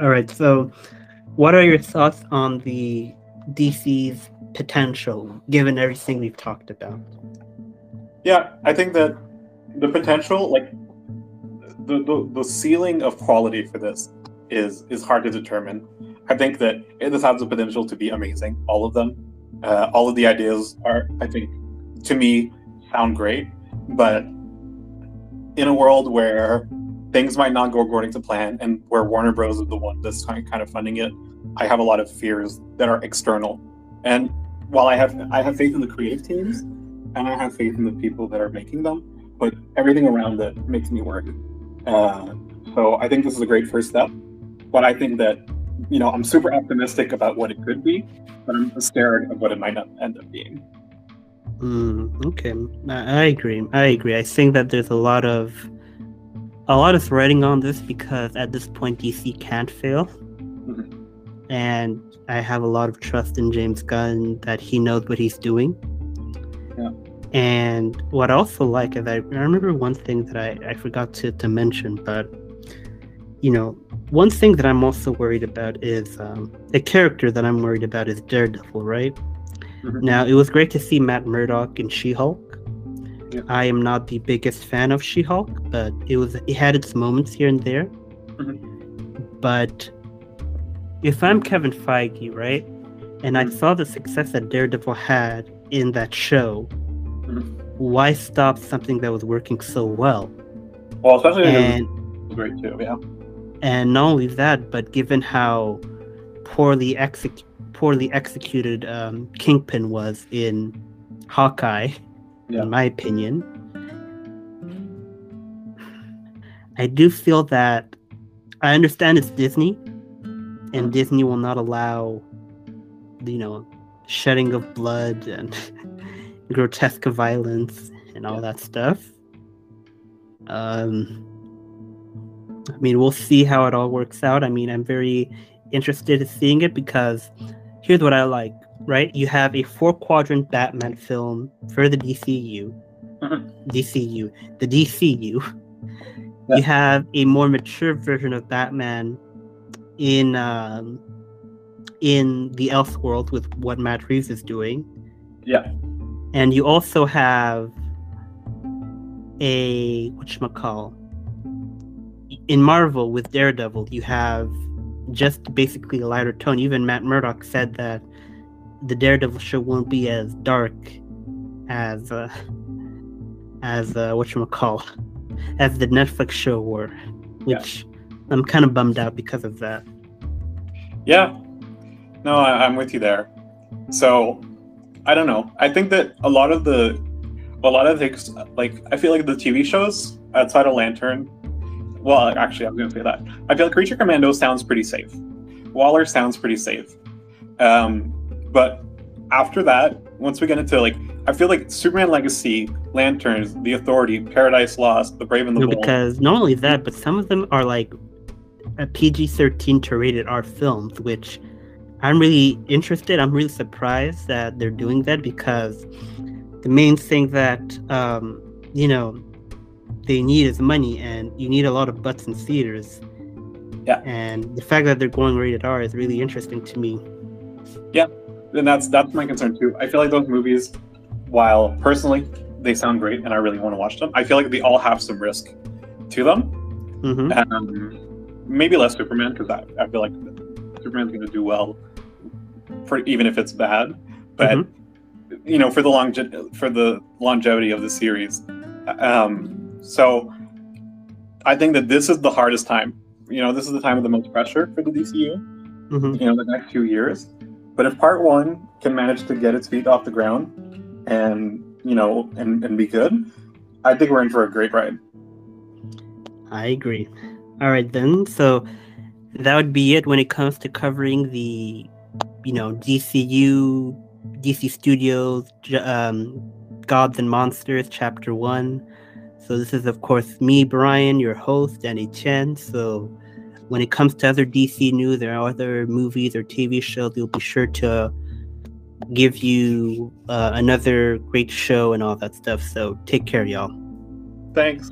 All right. So, what are your thoughts on the DC's potential, given everything we've talked about? Yeah, I think that the potential, like the, the, the ceiling of quality for this is is hard to determine. I think that this has the potential to be amazing. All of them, uh, all of the ideas are, I think, to me, sound great. But in a world where things might not go according to plan, and where Warner Bros is the one that's kind of funding it, I have a lot of fears that are external. And while I have I have faith in the creative teams, and I have faith in the people that are making them, but everything around it makes me worry. Uh, so I think this is a great first step. But I think that you know I'm super optimistic about what it could be, but I'm scared of what it might not end up being. Mm, okay, I, I agree. I agree. I think that there's a lot of a lot of writing on this because at this point DC can't fail, mm-hmm. and I have a lot of trust in James Gunn that he knows what he's doing. Yeah. And what I also like is I, I remember one thing that I, I forgot to, to mention, but you know, one thing that I'm also worried about is um, a character that I'm worried about is Daredevil, right? Mm-hmm. Now, it was great to see Matt Murdock in She Hulk. I am not the biggest fan of She Hulk, but it was it had its moments here and there. Mm-hmm. But if I'm Kevin Feige, right, and I mm-hmm. saw the success that Daredevil had in that show, mm-hmm. why stop something that was working so well? Well, especially and, great too, yeah. And not only that, but given how poorly exec- poorly executed um, Kingpin was in Hawkeye, yeah. in my opinion, I do feel that I understand it's Disney, and mm-hmm. Disney will not allow, you know, shedding of blood and grotesque violence and all that stuff. Um, I mean, we'll see how it all works out. I mean, I'm very interested in seeing it because here's what I like, right? You have a four quadrant Batman film for the DCU. Mm-hmm. DCU. The DCU. Yeah. You have a more mature version of Batman in um, in the Elseworld with what Matt Reeves is doing. Yeah. And you also have a what call in Marvel with Daredevil, you have just basically a lighter tone. Even Matt Murdock said that the Daredevil show won't be as dark as uh, as uh, what you call as the Netflix show were, which yeah. I'm kind of bummed out because of that. Yeah, no, I, I'm with you there. So I don't know. I think that a lot of the a lot of things like I feel like the TV shows outside of Lantern well, actually, I'm going to say that. I feel like Creature Commando sounds pretty safe. Waller sounds pretty safe. Um, but after that, once we get into like, I feel like Superman Legacy, Lanterns, The Authority, Paradise Lost, The Brave and the no, Bold. Because not only that, but some of them are like a PG 13 to rated R films, which I'm really interested. I'm really surprised that they're doing that because the main thing that, um, you know, they need is money, and you need a lot of butts in theaters. Yeah. And the fact that they're going rated R is really interesting to me. Yeah, and that's that's my concern too. I feel like those movies, while personally they sound great and I really want to watch them, I feel like they all have some risk to them. Mm-hmm. Um, maybe less Superman because I, I feel like Superman's going to do well, for even if it's bad. But mm-hmm. you know, for the long for the longevity of the series, um, so I think that this is the hardest time. You know, this is the time of the most pressure for the DCU. Mm-hmm. You know, the next few years. But if part one can manage to get its feet off the ground and you know and, and be good, I think we're in for a great ride. I agree. All right then. So that would be it when it comes to covering the you know DCU, DC Studios, um, Gods and Monsters, Chapter One. So this is, of course, me, Brian, your host, Danny Chen. So when it comes to other DC news or other movies or TV shows, we'll be sure to give you uh, another great show and all that stuff. So take care, y'all. Thanks.